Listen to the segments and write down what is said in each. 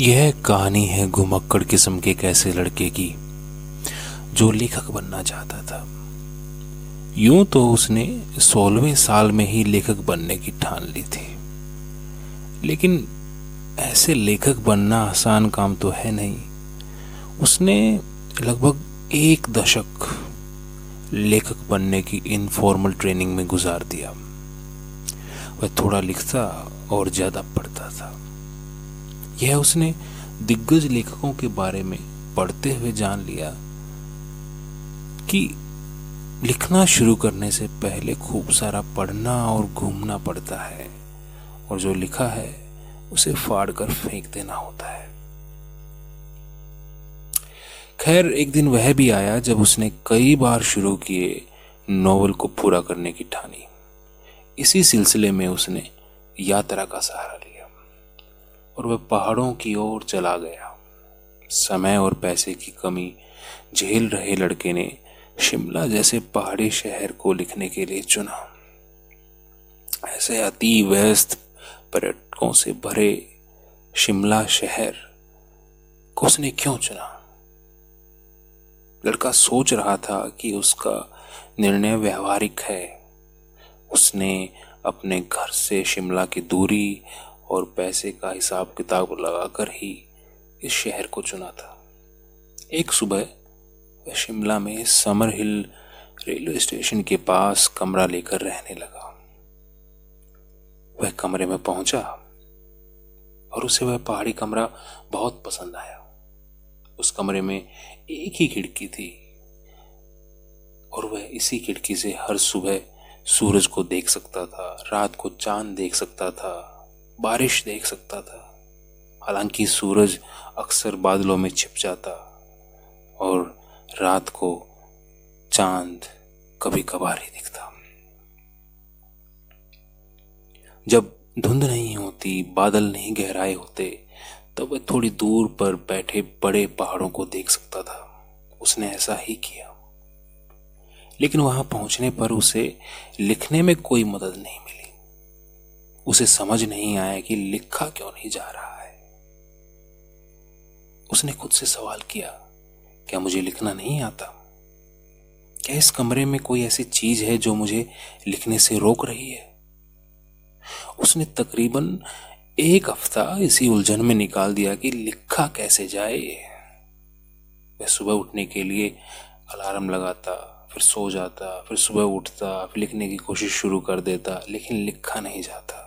यह कहानी है घुमक्कड़ किस्म के एक ऐसे लड़के की, जो लेखक बनना चाहता था। यूँ तो उसने सोलहवें साल में ही लेखक बनने की ठान ली थी। लेकिन ऐसे लेखक बनना आसान काम तो है नहीं। उसने लगभग एक दशक लेखक बनने की इनफॉर्मल ट्रेनिंग में गुजार दिया। वह थोड़ा लिखता और ज़्यादा पढ़ता था। यह उसने दिग्गज लेखकों के बारे में पढ़ते हुए जान लिया कि लिखना शुरू करने से पहले खूब सारा पढ़ना और घूमना पड़ता है, और जो लिखा है, उसे फाड़ कर फेंक देना होता है। खैर, एक दिन वह भी आया जब उसने कई बार शुरू किए नोवेल को पूरा करने की ठानी। इसी सिलसिले में उसने यात्रा का सहारा लिया। और वह पहाड़ों की ओर चला गया। समय और पैसे की कमी, झेल रहे लड़के ने शिमला जैसे पहाड़ी शहर को लिखने के लिए चुना। ऐसे अति व्यस्त पर्यटकों से भरे शिमला शहर को उसने क्यों चुना? लड़का सोच रहा था कि उसका निर्णय व्यवहारिक है। उसने अपने घर से शिमला की दूरी और पैसे का हिसाब किताब लगाकर ही इस शहर को चुना था। एक सुबह वह शिमला में समर हिल रेलवे स्टेशन के पास कमरा लेकर रहने लगा। वह कमरे में पहुँचा और उसे वह पहाड़ी कमरा बहुत पसंद आया। उस कमरे में एक ही खिड़की थी और वह इसी खिड़की से हर सुबह सूरज को देख सकता था, रात को चाँद देख सकता था बारिश देख सकता था। हालाँकि सूरज अक्सर बादलों में छिप जाता और रात को चाँद कभी कभार ही दिखता। जब धुंध नहीं होती, बादल नहीं गहराए होते तो वह थोड़ी दूर पर बैठे बड़े पहाड़ों को देख सकता था। उसने ऐसा ही किया। लेकिन वहाँ पहुँचने पर उसे लिखने में कोई मदद नहीं मिली। उसे समझ नहीं आया कि लिखा क्यों नहीं जा रहा है। उसने खुद से सवाल किया, क्या मुझे लिखना नहीं आता? क्या इस कमरे में कोई ऐसी चीज़ है जो मुझे लिखने से रोक रही है? उसने तकरीबन एक हफ़्ता इसी उलझन में निकाल दिया कि लिखा कैसे जाए। वह सुबह उठने के लिए अलार्म लगाता, फिर सो जाता, फिर सुबह उठता, फिर लिखने की कोशिश शुरू कर देता, लेकिन लिखा नहीं जाता।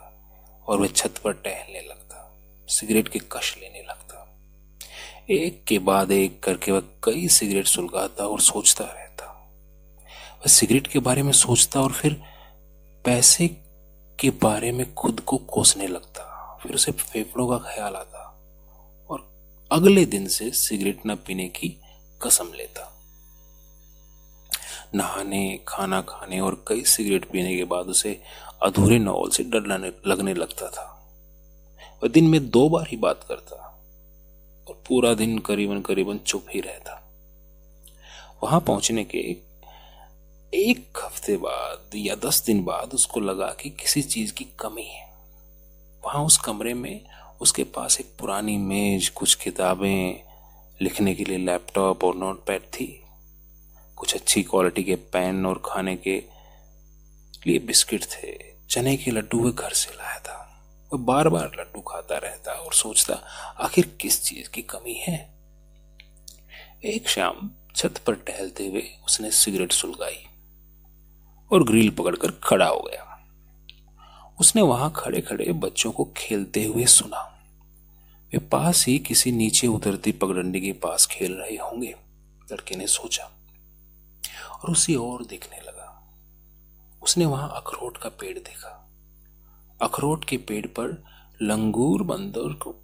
और वह छत पर टहलने लगता, सिगरेट की कश लेने लगता। एक के बाद एक करके वह कई सिगरेट सुलगाता और सोचता रहता। वह सिगरेट के बारे में सोचता और फिर पैसे के बारे में खुद को कोसने लगता, फिर उसे फेफड़ों का ख्याल आता और अगले दिन से सिगरेट न पीने की कसम लेता। नहाने, खाना खाने और कई सिगरेट पीने के बाद उसे अधूरे नॉवल से डर लगने लगता था। वह दिन में दो बार ही बात करता और पूरा दिन करीबन करीबन चुप ही रहता। वहाँ पहुँचने के एक हफ़्ते बाद या दस दिन बाद उसको लगा कि किसी चीज़ की कमी है। वहाँ उस कमरे में उसके पास एक पुरानी मेज, कुछ किताबें, लिखने के लिए लैपटॉप और नोटपैड थी, कुछ अच्छी क्वालिटी के पेन और खाने के लिए बिस्किट थे। चने के लड्डू वे घर से लाया था। वह बार बार लड्डू खाता रहता और सोचता, आखिर किस चीज़ की कमी है? एक शाम छत पर टहलते हुए उसने सिगरेट सुलगाई और ग्रिल पकड़कर खड़ा हो गया। उसने वहाँ खड़े खड़े बच्चों को खेलते हुए सुना। वे पास ही किसी नीचे उतरती पगडंडी के पास खेल रहे होंगे, लड़के ने सोचा। और उसी और देखने उसने वहाँ अखरोट का पेड़ देखा। अखरोट के पेड़ पर लंगूर बंदर को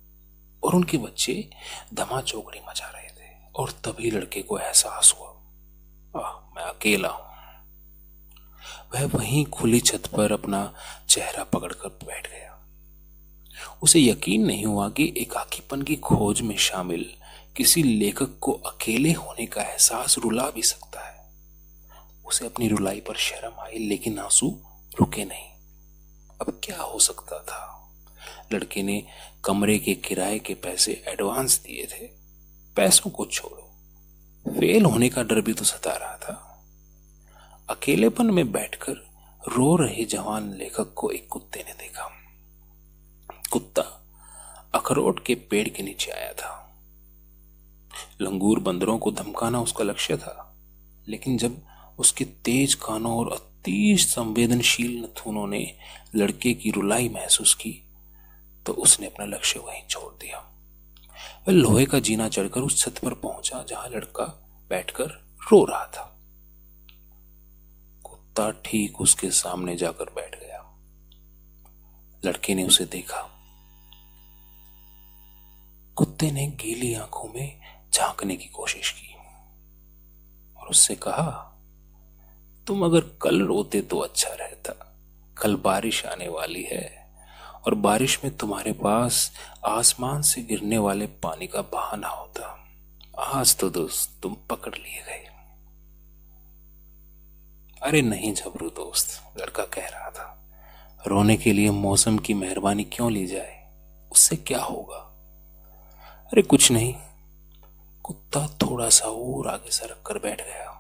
और उनके बच्चे धमा चौकड़ी मचा रहे थे और तभी लड़के को एहसास हुआ, आह, मैं अकेला हूँ। वह वहीं खुली छत पर अपना चेहरा पकड़कर बैठ गया। उसे यकीन नहीं हुआ कि एकाकीपन की खोज में शामिल किसी लेखक को अकेले होने का एहसास रुला भी सकता है। उसे अपनी रुलाई पर शर्म आई, लेकिन आँसू रुके नहीं। अब क्या हो सकता था? लड़के ने कमरे के किराए के पैसे एडवांस दिए थे। पैसों को छोड़ो। फेल होने का डर भी तो सता रहा था। अकेलेपन में बैठकर रो रहे जवान लेखक को एक कुत्ते ने देखा। कुत्ता अखरोट के पेड़ के नीचे आया था। लंगूर बंदरों को धमकाना उसका लक्ष्य था, लेकिन जब उसके तेज कानों और अति संवेदनशील नथुनों ने लड़के की रुलाई महसूस की तो उसने अपना लक्ष्य वहीं छोड़ दिया। वह लोहे का जीना चढ़कर उस छत पर पहुँचा, जहाँ लड़का बैठकर रो रहा था। कुत्ता ठीक उसके सामने जाकर बैठ गया। लड़के ने उसे देखा। कुत्ते ने गीली आँखों में झांकने की कोशिश की और उससे कहा तुम अगर कल रोते तो अच्छा रहता। कल बारिश आने वाली है और बारिश में तुम्हारे पास आसमान से गिरने वाले पानी का बहाना होता। आज तो दोस्त तुम पकड़ लिए गए। अरे नहीं झबरू दोस्त, लड़का कह रहा था। रोने के लिए मौसम की मेहरबानी क्यों ली जाए? उससे क्या होगा? अरे कुछ नहीं, कुत्ता थोड़ा सा और आगे सरक कर बैठ गया।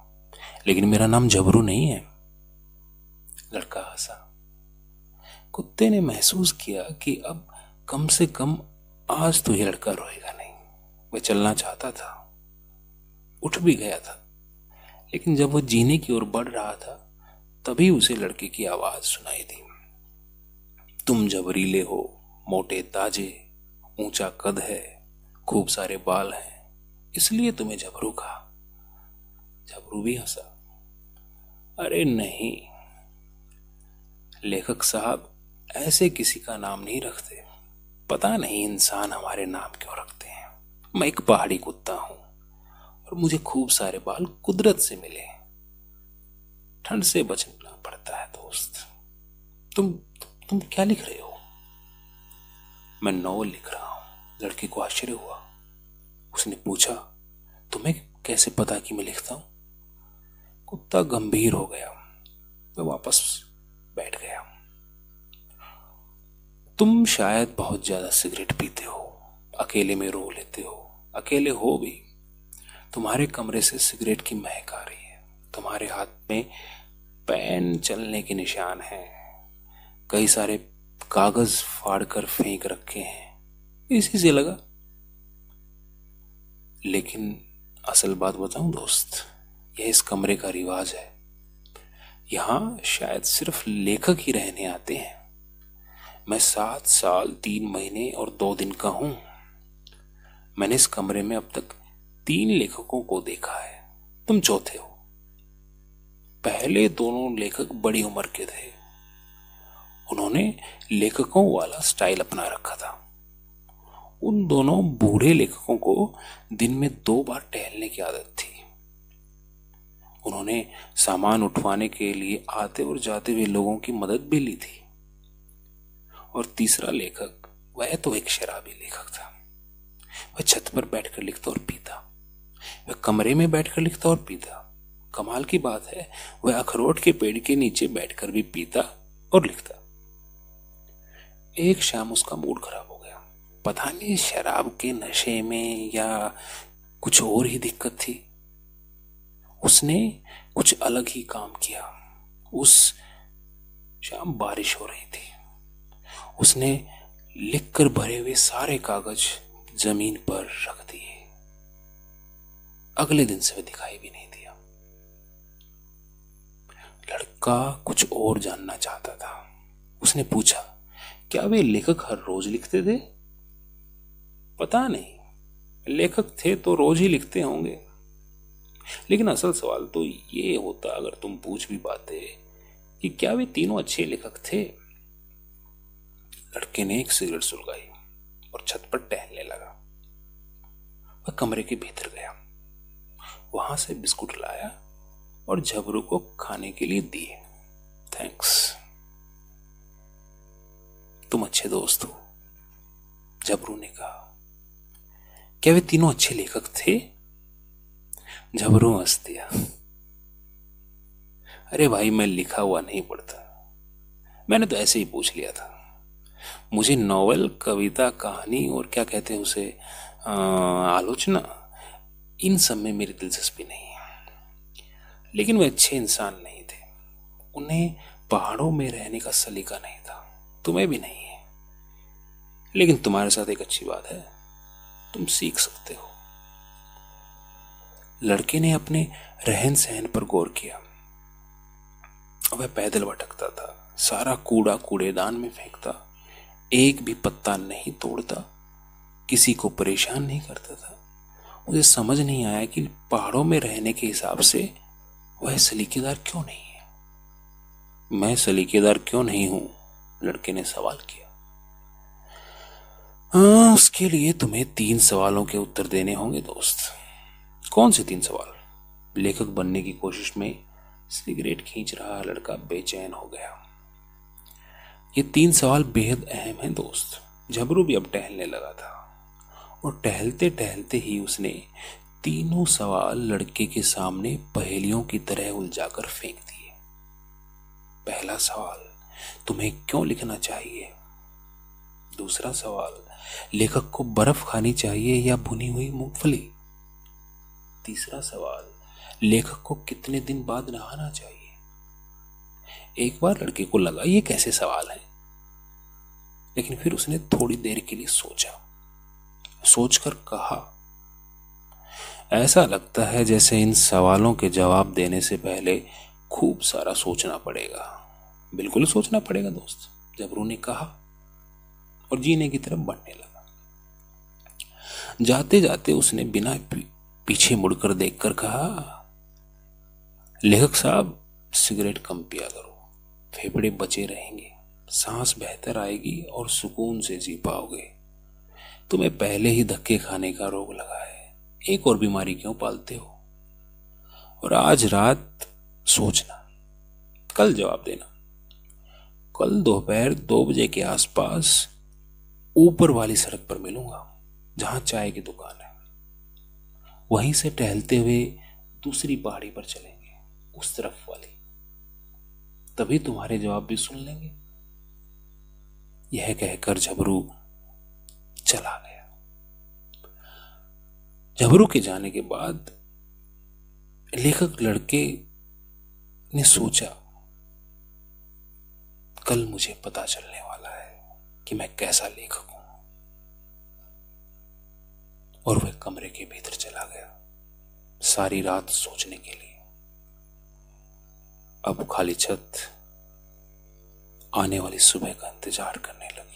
लेकिन मेरा नाम जबरू नहीं है। लड़का हंसा। कुत्ते ने महसूस किया कि अब कम से कम आज तो यह लड़का रोएगा नहीं। वह चलना चाहता था। उठ भी गया था। लेकिन जब वह जीने की ओर बढ़ रहा था, तभी उसे लड़के की आवाज़ सुनाई दी। तुम जबरीले हो, मोटे ताजे, ऊँचा कद है, खूब सारे बाल हैं, इसलिए तुम्हें जबरू कहा। झबरू भी हंसा। अरे नहीं। लेखक साहब, ऐसे किसी का नाम नहीं रखते। पता नहीं इंसान हमारे नाम क्यों रखते हैं। मैं एक पहाड़ी कुत्ता हूँ और मुझे खूब सारे बाल कुदरत से मिले। ठंड से बचना पड़ता है, दोस्त। तुम तुम क्या लिख रहे हो? मैं नॉवल लिख रहा हूँ। लड़के को आश्चर्य हुआ। उसने पूछा, तुम्हें कैसे पता कि मैं लिखता हूँ? कुत्ता गंभीर हो गया। वह वापस बैठ गया। तुम शायद बहुत ज़्यादा सिगरेट पीते हो, अकेले में रो लेते हो, अकेले हो भी। तुम्हारे कमरे से सिगरेट की महक आ रही है। तुम्हारे हाथ में पेन चलने के निशान हैं। कई सारे कागज़ फाड़ कर फेंक रखे हैं। इसी से लगा। लेकिन असल बात बताऊँ, दोस्त? यह इस कमरे का रिवाज है। यहाँ शायद सिर्फ़ लेखक ही रहने आते हैं। मैं सात साल, तीन महीने और दो दिन का हूँ। मैंने इस कमरे में अब तक तीन लेखकों को देखा है। तुम चौथे हो। पहले दोनों लेखक बड़ी उम्र के थे। उन्होंने लेखकों वाला स्टाइल अपना रखा था। उन दोनों बूढ़े लेखकों को दिन में दो बार टहलने की आदत थी। उन्होंने सामान उठवाने के लिए आते और जाते हुए लोगों की मदद भी ली थी। और तीसरा लेखक, वह तो एक शराबी लेखक था। वह छत पर बैठकर लिखता और पीता। वह कमरे में बैठकर लिखता और पीता। कमाल की बात है, वह अखरोट के पेड़ के नीचे बैठकर भी पीता और लिखता। एक शाम उसका मूड खराब हो गया। पता नहीं शराब के नशे में या कुछ और ही दिक्कत थी। उसने कुछ अलग ही काम किया। उस शाम बारिश हो रही थी। उसने लिखकर भरे हुए सारे कागज़ ज़मीन पर रख दिए। अगले दिन से वह दिखाई भी नहीं दिया। लड़का कुछ और जानना चाहता था। उसने पूछा, क्या वे लेखक हर रोज लिखते थे? पता नहीं। लेखक थे तो रोज ही लिखते होंगे। लेकिन असल सवाल तो ये होता, अगर तुम पूछ भी पाते, कि क्या वे तीनों अच्छे लेखक थे? लड़के ने एक सिगरेट सुलगाई और छत पर टहलने लगा। वह कमरे के भीतर गया। वहाँ से बिस्कुट लाया और झबरू को खाने के लिए दिए। थैंक्स तुम अच्छे दोस्त हो झबरू ने कहा। क्या वे तीनों अच्छे लेखक थे? झबरू हंस दिया अरे भाई मैं लिखा हुआ नहीं पढ़ता। मैंने तो ऐसे ही पूछ लिया था। मुझे नॉवल कविता कहानी और क्या कहते हैं उसे आ, आलोचना इन सब में मेरी दिलचस्पी नहीं है। लेकिन वे अच्छे इंसान नहीं थे। उन्हें पहाड़ों में रहने का सलीका नहीं था। तुम्हें भी नहीं है। लेकिन तुम्हारे साथ एक अच्छी बात है। तुम सीख सकते हो। लड़के ने अपने रहन सहन पर गौर किया। वह पैदल भटकता था, सारा कूड़ा कूड़ेदान में फेंकता, एक भी पत्ता नहीं तोड़ता, किसी को परेशान नहीं करता था। मुझे समझ नहीं आया कि पहाड़ों में रहने के हिसाब से वह सलीकेदार क्यों नहीं है। मैं सलीकेदार क्यों नहीं हूँ? लड़के ने सवाल किया। हाँ उसके लिए तुम्हें तीन सवालों के उत्तर देने होंगे, दोस्त। कौन से तीन सवाल? लेखक बनने की कोशिश में सिगरेट खींच रहा लड़का बेचैन हो गया। ये तीन सवाल बेहद अहम हैं दोस्त। झबरू भी अब टहलने लगा था। और टहलते टहलते ही उसने तीनों सवाल लड़के के सामने पहेलियों की तरह उलझाकर फेंक दिए। पहला सवाल, तुम्हें क्यों लिखना चाहिए? दूसरा सवाल, लेखक को बर्फ़ खानी चाहिए या भुनी हुई मूंगफली? तीसरा सवाल, लेखक को कितने दिन बाद नहाना चाहिए? एक बार लड़के को लगा, ये कैसे सवाल है? लेकिन फिर उसने थोड़ी देर के लिए सोचा। सोचकर कहा, ऐसा लगता है जैसे इन सवालों के जवाब देने से पहले खूब सारा सोचना पड़ेगा। बिल्कुल सोचना पड़ेगा दोस्त, जबरू ने कहा और जीने की तरफ़ बढ़ने लगा। जाते जाते उसने बिना पीछे मुड़कर देखकर कहा, लेखक साहब, सिगरेट कम पिया करो, फेफड़े बचे रहेंगे, सांस बेहतर आएगी और सुकून से जी पाओगे। तुम्हें पहले ही धक्के खाने का रोग लगा है, एक और बीमारी क्यों पालते हो? और आज रात सोचना, कल जवाब देना। कल दोपहर दो बजे के आसपास ऊपर वाली सड़क पर मिलूँगा, जहाँ चाय की दुकान है। वहीं से टहलते हुए दूसरी पहाड़ी पर चलेंगे, उस तरफ़ वाली। तभी तुम्हारे जवाब भी सुन लेंगे। यह कहकर झबरू चला गया। झबरू के जाने के बाद लेखक लड़के ने सोचा, कल मुझे पता चलने वाला है कि मैं कैसा लेखक हूँ। और वह कमरे के भीतर चला गया, सारी रात सोचने के लिए। अब खाली छत आने वाली सुबह का इंतज़ार करने लगा।